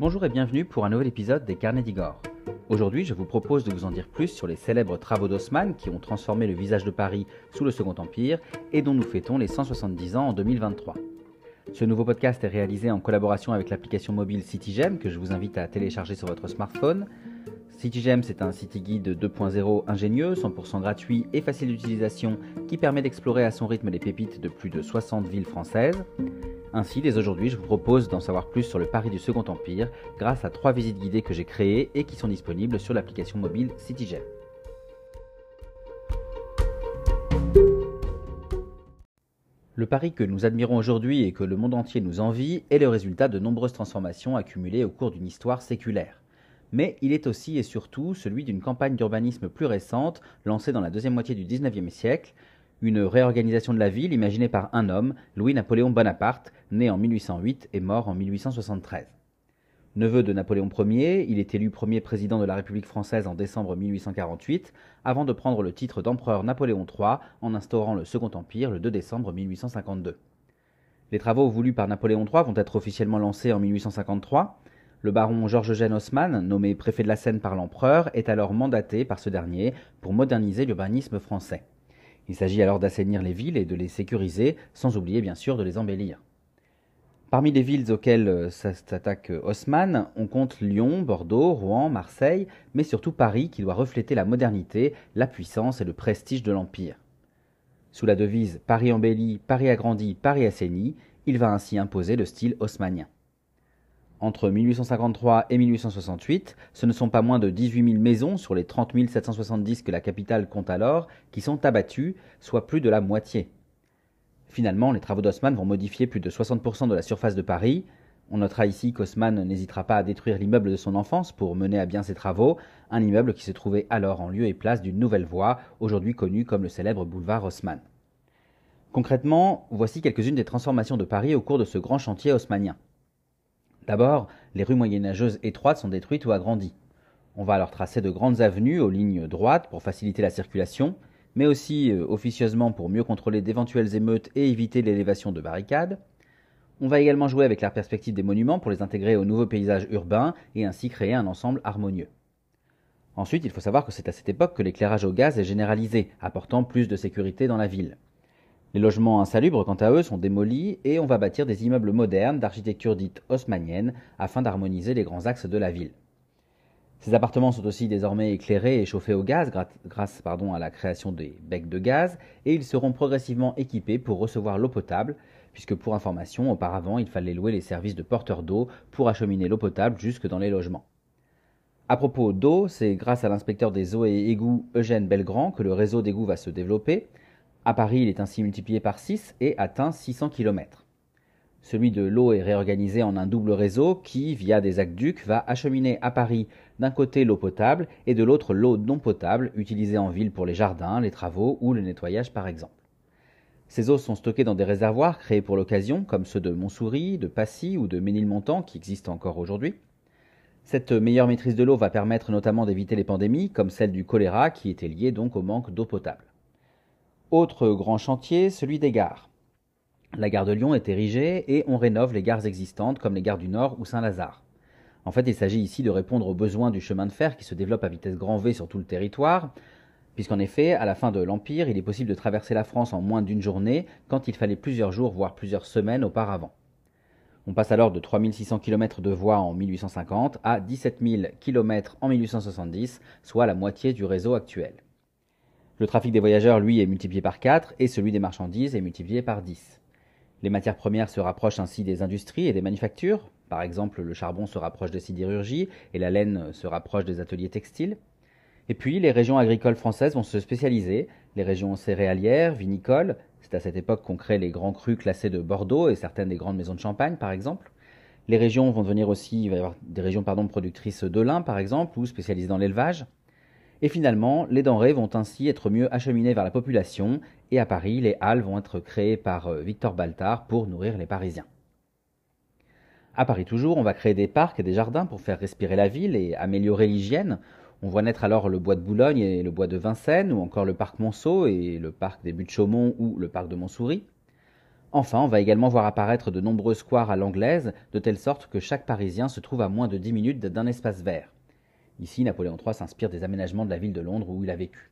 Bonjour et bienvenue pour un nouvel épisode des Carnets d'Igor. Aujourd'hui, je vous propose de vous en dire plus sur les célèbres travaux d'Haussmann qui ont transformé le visage de Paris sous le Second Empire et dont nous fêtons les 170 ans en 2023. Ce nouveau podcast est réalisé en collaboration avec l'application mobile CityGem que je vous invite à télécharger sur votre smartphone. CityGem, c'est un city guide 2.0 ingénieux, 100% gratuit et facile d'utilisation qui permet d'explorer à son rythme les pépites de plus de 60 villes françaises. Ainsi, dès aujourd'hui, je vous propose d'en savoir plus sur le Paris du Second Empire grâce à trois visites guidées que j'ai créées et qui sont disponibles sur l'application mobile CityGem. Le Paris que nous admirons aujourd'hui et que le monde entier nous envie est le résultat de nombreuses transformations accumulées au cours d'une histoire séculaire. Mais il est aussi et surtout celui d'une campagne d'urbanisme plus récente, lancée dans la deuxième moitié du XIXe siècle, une réorganisation de la ville imaginée par un homme, Louis-Napoléon Bonaparte, né en 1808 et mort en 1873. Neveu de Napoléon Ier, il est élu premier président de la République française en décembre 1848, avant de prendre le titre d'empereur Napoléon III en instaurant le Second Empire le 2 décembre 1852. Les travaux voulus par Napoléon III vont être officiellement lancés en 1853. Le baron Georges-Eugène Haussmann, nommé préfet de la Seine par l'empereur, est alors mandaté par ce dernier pour moderniser l'urbanisme français. Il s'agit alors d'assainir les villes et de les sécuriser, sans oublier bien sûr de les embellir. Parmi les villes auxquelles euh, s'attaque euh, Haussmann, on compte Lyon, Bordeaux, Rouen, Marseille, mais surtout Paris qui doit refléter la modernité, la puissance et le prestige de l'Empire. Sous la devise Paris embelli, Paris agrandi, Paris assaini, il va ainsi imposer le style haussmannien. Entre 1853 et 1868, ce ne sont pas moins de 18 000 maisons sur les 30 770 que la capitale compte alors qui sont abattues, soit plus de la moitié. Finalement, les travaux d'Haussmann vont modifier plus de 60% de la surface de Paris. On notera ici qu'Haussmann n'hésitera pas à détruire l'immeuble de son enfance pour mener à bien ses travaux, un immeuble qui se trouvait alors en lieu et place d'une nouvelle voie, aujourd'hui connue comme le célèbre boulevard Haussmann. Concrètement, voici quelques-unes des transformations de Paris au cours de ce grand chantier haussmannien. D'abord, les rues moyenâgeuses étroites sont détruites ou agrandies. On va alors tracer de grandes avenues aux lignes droites pour faciliter la circulation, mais aussi euh, officieusement pour mieux contrôler d'éventuelles émeutes et éviter l'élévation de barricades. On va également jouer avec la perspective des monuments pour les intégrer au nouveau paysage urbain et ainsi créer un ensemble harmonieux. Ensuite, il faut savoir que c'est à cette époque que l'éclairage au gaz est généralisé, apportant plus de sécurité dans la ville. Les logements insalubres, quant à eux, sont démolis et on va bâtir des immeubles modernes d'architecture dite haussmannienne afin d'harmoniser les grands axes de la ville. Ces appartements sont aussi désormais éclairés et chauffés au gaz grâce à la création des becs de gaz et ils seront progressivement équipés pour recevoir l'eau potable puisque pour information, auparavant, il fallait louer les services de porteurs d'eau pour acheminer l'eau potable jusque dans les logements. À propos d'eau, c'est grâce à l'inspecteur des eaux et égouts Eugène Belgrand que le réseau d'égouts va se développer à Paris, il est ainsi multiplié par 6 et atteint 600 km. Celui de l'eau est réorganisé en un double réseau qui, via des aqueducs, va acheminer à Paris d'un côté l'eau potable et de l'autre l'eau non potable utilisée en ville pour les jardins, les travaux ou le nettoyage par exemple. Ces eaux sont stockées dans des réservoirs créés pour l'occasion, comme ceux de Montsouris, de Passy ou de Ménilmontant qui existent encore aujourd'hui. Cette meilleure maîtrise de l'eau va permettre notamment d'éviter les pandémies, comme celle du choléra qui était liée donc au manque d'eau potable. Autre grand chantier, celui des gares. La gare de Lyon est érigée et on rénove les gares existantes comme les gares du Nord ou Saint-Lazare. En fait, il s'agit ici de répondre aux besoins du chemin de fer qui se développe à vitesse grand V sur tout le territoire, puisqu'en effet, à la fin de l'Empire, il est possible de traverser la France en moins d'une journée quand il fallait plusieurs jours, voire plusieurs semaines auparavant. On passe alors de 3600 km de voies en 1850 à 17 000 km en 1870, soit la moitié du réseau actuel. Le trafic des voyageurs, lui, est multiplié par 4 et celui des marchandises est multiplié par 10. Les matières premières se rapprochent ainsi des industries et des manufactures. Par exemple, le charbon se rapproche des sidérurgies et la laine se rapproche des ateliers textiles. Et puis, les régions agricoles françaises vont se spécialiser. Les régions céréalières, vinicoles, c'est à cette époque qu'on crée les grands crus classés de Bordeaux et certaines des grandes maisons de champagne, par exemple. Les régions vont devenir aussi, il va y avoir des régions pardon, productrices de lin, par exemple, ou spécialisées dans l'élevage. Et finalement, les denrées vont ainsi être mieux acheminées vers la population, et à Paris, les halles vont être créées par euh, Victor Baltard pour nourrir les Parisiens. À Paris toujours, on va créer des parcs et des jardins pour faire respirer la ville et améliorer l'hygiène. On voit naître alors le bois de Boulogne et le bois de Vincennes, ou encore le parc Monceau et le parc des Buttes-Chaumont ou le parc de Montsouris. Enfin, on va également voir apparaître de nombreux squares à l'anglaise, de telle sorte que chaque Parisien se trouve à moins de 10 minutes d'un espace vert. Ici, Napoléon III s'inspire des aménagements de la ville de Londres où il a vécu.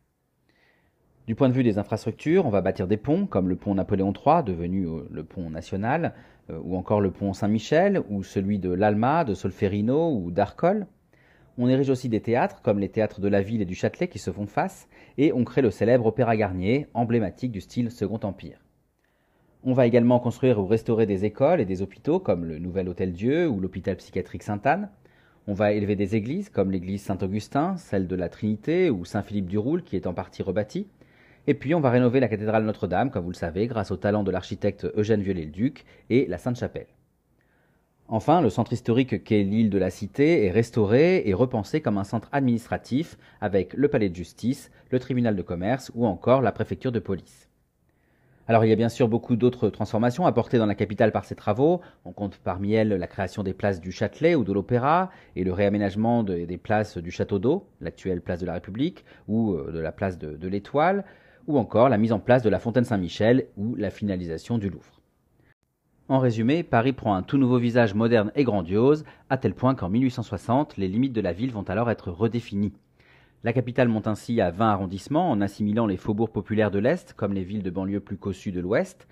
Du point de vue des infrastructures, on va bâtir des ponts, comme le pont Napoléon III, devenu euh, le pont national, euh, ou encore le pont Saint-Michel, ou celui de l'Alma, de Solferino ou d'Arcole. On érige aussi des théâtres, comme les théâtres de la ville et du Châtelet qui se font face, et on crée le célèbre Opéra Garnier, emblématique du style Second Empire. On va également construire ou restaurer des écoles et des hôpitaux, comme le Nouvel Hôtel Dieu ou l'hôpital psychiatrique Sainte-Anne. On va élever des églises, comme l'église Saint-Augustin, celle de la Trinité ou Saint-Philippe du Roule, qui est en partie rebâtie. Et puis on va rénover la cathédrale Notre-Dame, comme vous le savez, grâce au talent de l'architecte Eugène Viollet-le-Duc et la Sainte-Chapelle. Enfin, le centre historique qu'est l'île de la Cité est restauré et repensé comme un centre administratif avec le palais de justice, le tribunal de commerce ou encore la préfecture de police. Alors il y a bien sûr beaucoup d'autres transformations apportées dans la capitale par ces travaux. On compte parmi elles la création des places du Châtelet ou de l'Opéra et le réaménagement des places du Château d'Eau, l'actuelle place de la République, ou euh, de la place de l'Étoile, ou encore la mise en place de la fontaine Saint-Michel ou la finalisation du Louvre. En résumé, Paris prend un tout nouveau visage moderne et grandiose, à tel point qu'en 1860, les limites de la ville vont alors être redéfinies. La capitale monte ainsi à 20 arrondissements en assimilant les faubourgs populaires de l'Est comme les villes de banlieue plus cossues de l'Ouest.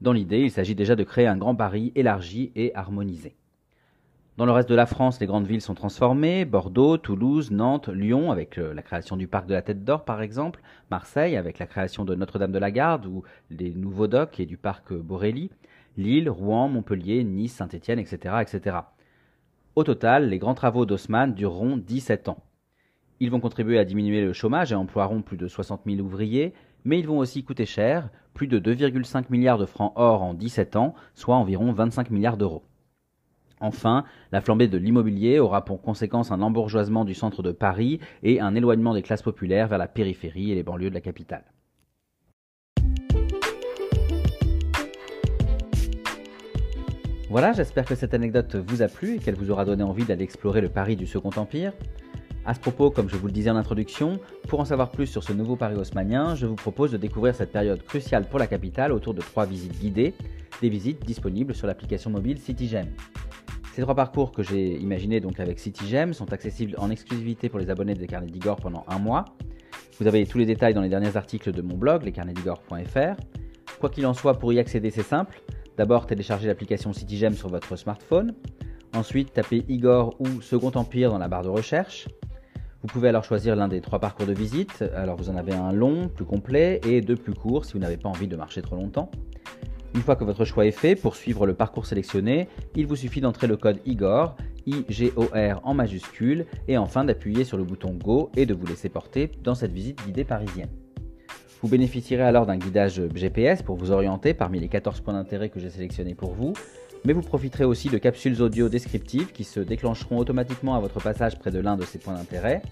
Dans l'idée, il s'agit déjà de créer un grand Paris élargi et harmonisé. Dans le reste de la France, les grandes villes sont transformées, Bordeaux, Toulouse, Nantes, Lyon, avec euh, la création du parc de la Tête d'Or par exemple, Marseille, avec la création de Notre-Dame de la Garde ou des nouveaux docks et du parc Borély, Lille, Rouen, Montpellier, Nice, Saint-Étienne, etc., etc. Au total, les grands travaux d'Haussmann dureront 17 ans. Ils vont contribuer à diminuer le chômage et emploieront plus de 60 000 ouvriers, mais ils vont aussi coûter cher, plus de 2,5 milliards de francs or en 17 ans, soit environ 25 milliards d'euros. Enfin, la flambée de l'immobilier aura pour conséquence un embourgeoisement du centre de Paris et un éloignement des classes populaires vers la périphérie et les banlieues de la capitale. Voilà, j'espère que cette anecdote vous a plu et qu'elle vous aura donné envie d'aller explorer le Paris du Second Empire. À ce propos, comme je vous le disais en introduction, pour en savoir plus sur ce nouveau Paris haussmanien, je vous propose de découvrir cette période cruciale pour la capitale autour de trois visites guidées, des visites disponibles sur l'application mobile CityGem. Ces trois parcours que j'ai imaginés donc avec CityGem sont accessibles en exclusivité pour les abonnés des carnets d'Igor pendant un mois. Vous avez tous les détails dans les derniers articles de mon blog, lescarnetsdigor.fr. Quoi qu'il en soit, pour y accéder, c'est simple. D'abord, téléchargez l'application CityGem sur votre smartphone. Ensuite, tapez Igor ou Second Empire dans la barre de recherche. Vous pouvez alors choisir l'un des trois parcours de visite. Alors vous en avez un long, plus complet, et deux plus courts si vous n'avez pas envie de marcher trop longtemps. Une fois que votre choix est fait, pour suivre le parcours sélectionné, il vous suffit d'entrer le code IGOR, I-G-O-R en majuscule, et enfin d'appuyer sur le bouton Go et de vous laisser porter dans cette visite guidée parisienne. Vous bénéficierez alors d'un guidage GPS pour vous orienter parmi les 14 points d'intérêt que j'ai sélectionnés pour vous, mais vous profiterez aussi de capsules audio descriptives qui se déclencheront automatiquement à votre passage près de l'un de ces points d'intérêt.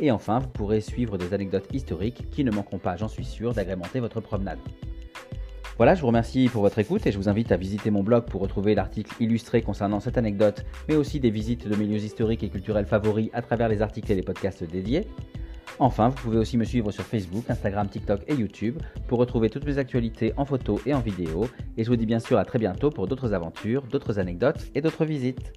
Et enfin, vous pourrez suivre des anecdotes historiques qui ne manqueront pas, j'en suis sûr, d'agrémenter votre promenade. Voilà, je vous remercie pour votre écoute et je vous invite à visiter mon blog pour retrouver l'article illustré concernant cette anecdote, mais aussi des visites de milieux historiques et culturels favoris à travers les articles et les podcasts dédiés. Enfin, vous pouvez aussi me suivre sur Facebook, Instagram, TikTok et YouTube pour retrouver toutes mes actualités en photo et en vidéo. Et je vous dis bien sûr à très bientôt pour d'autres aventures, d'autres anecdotes et d'autres visites.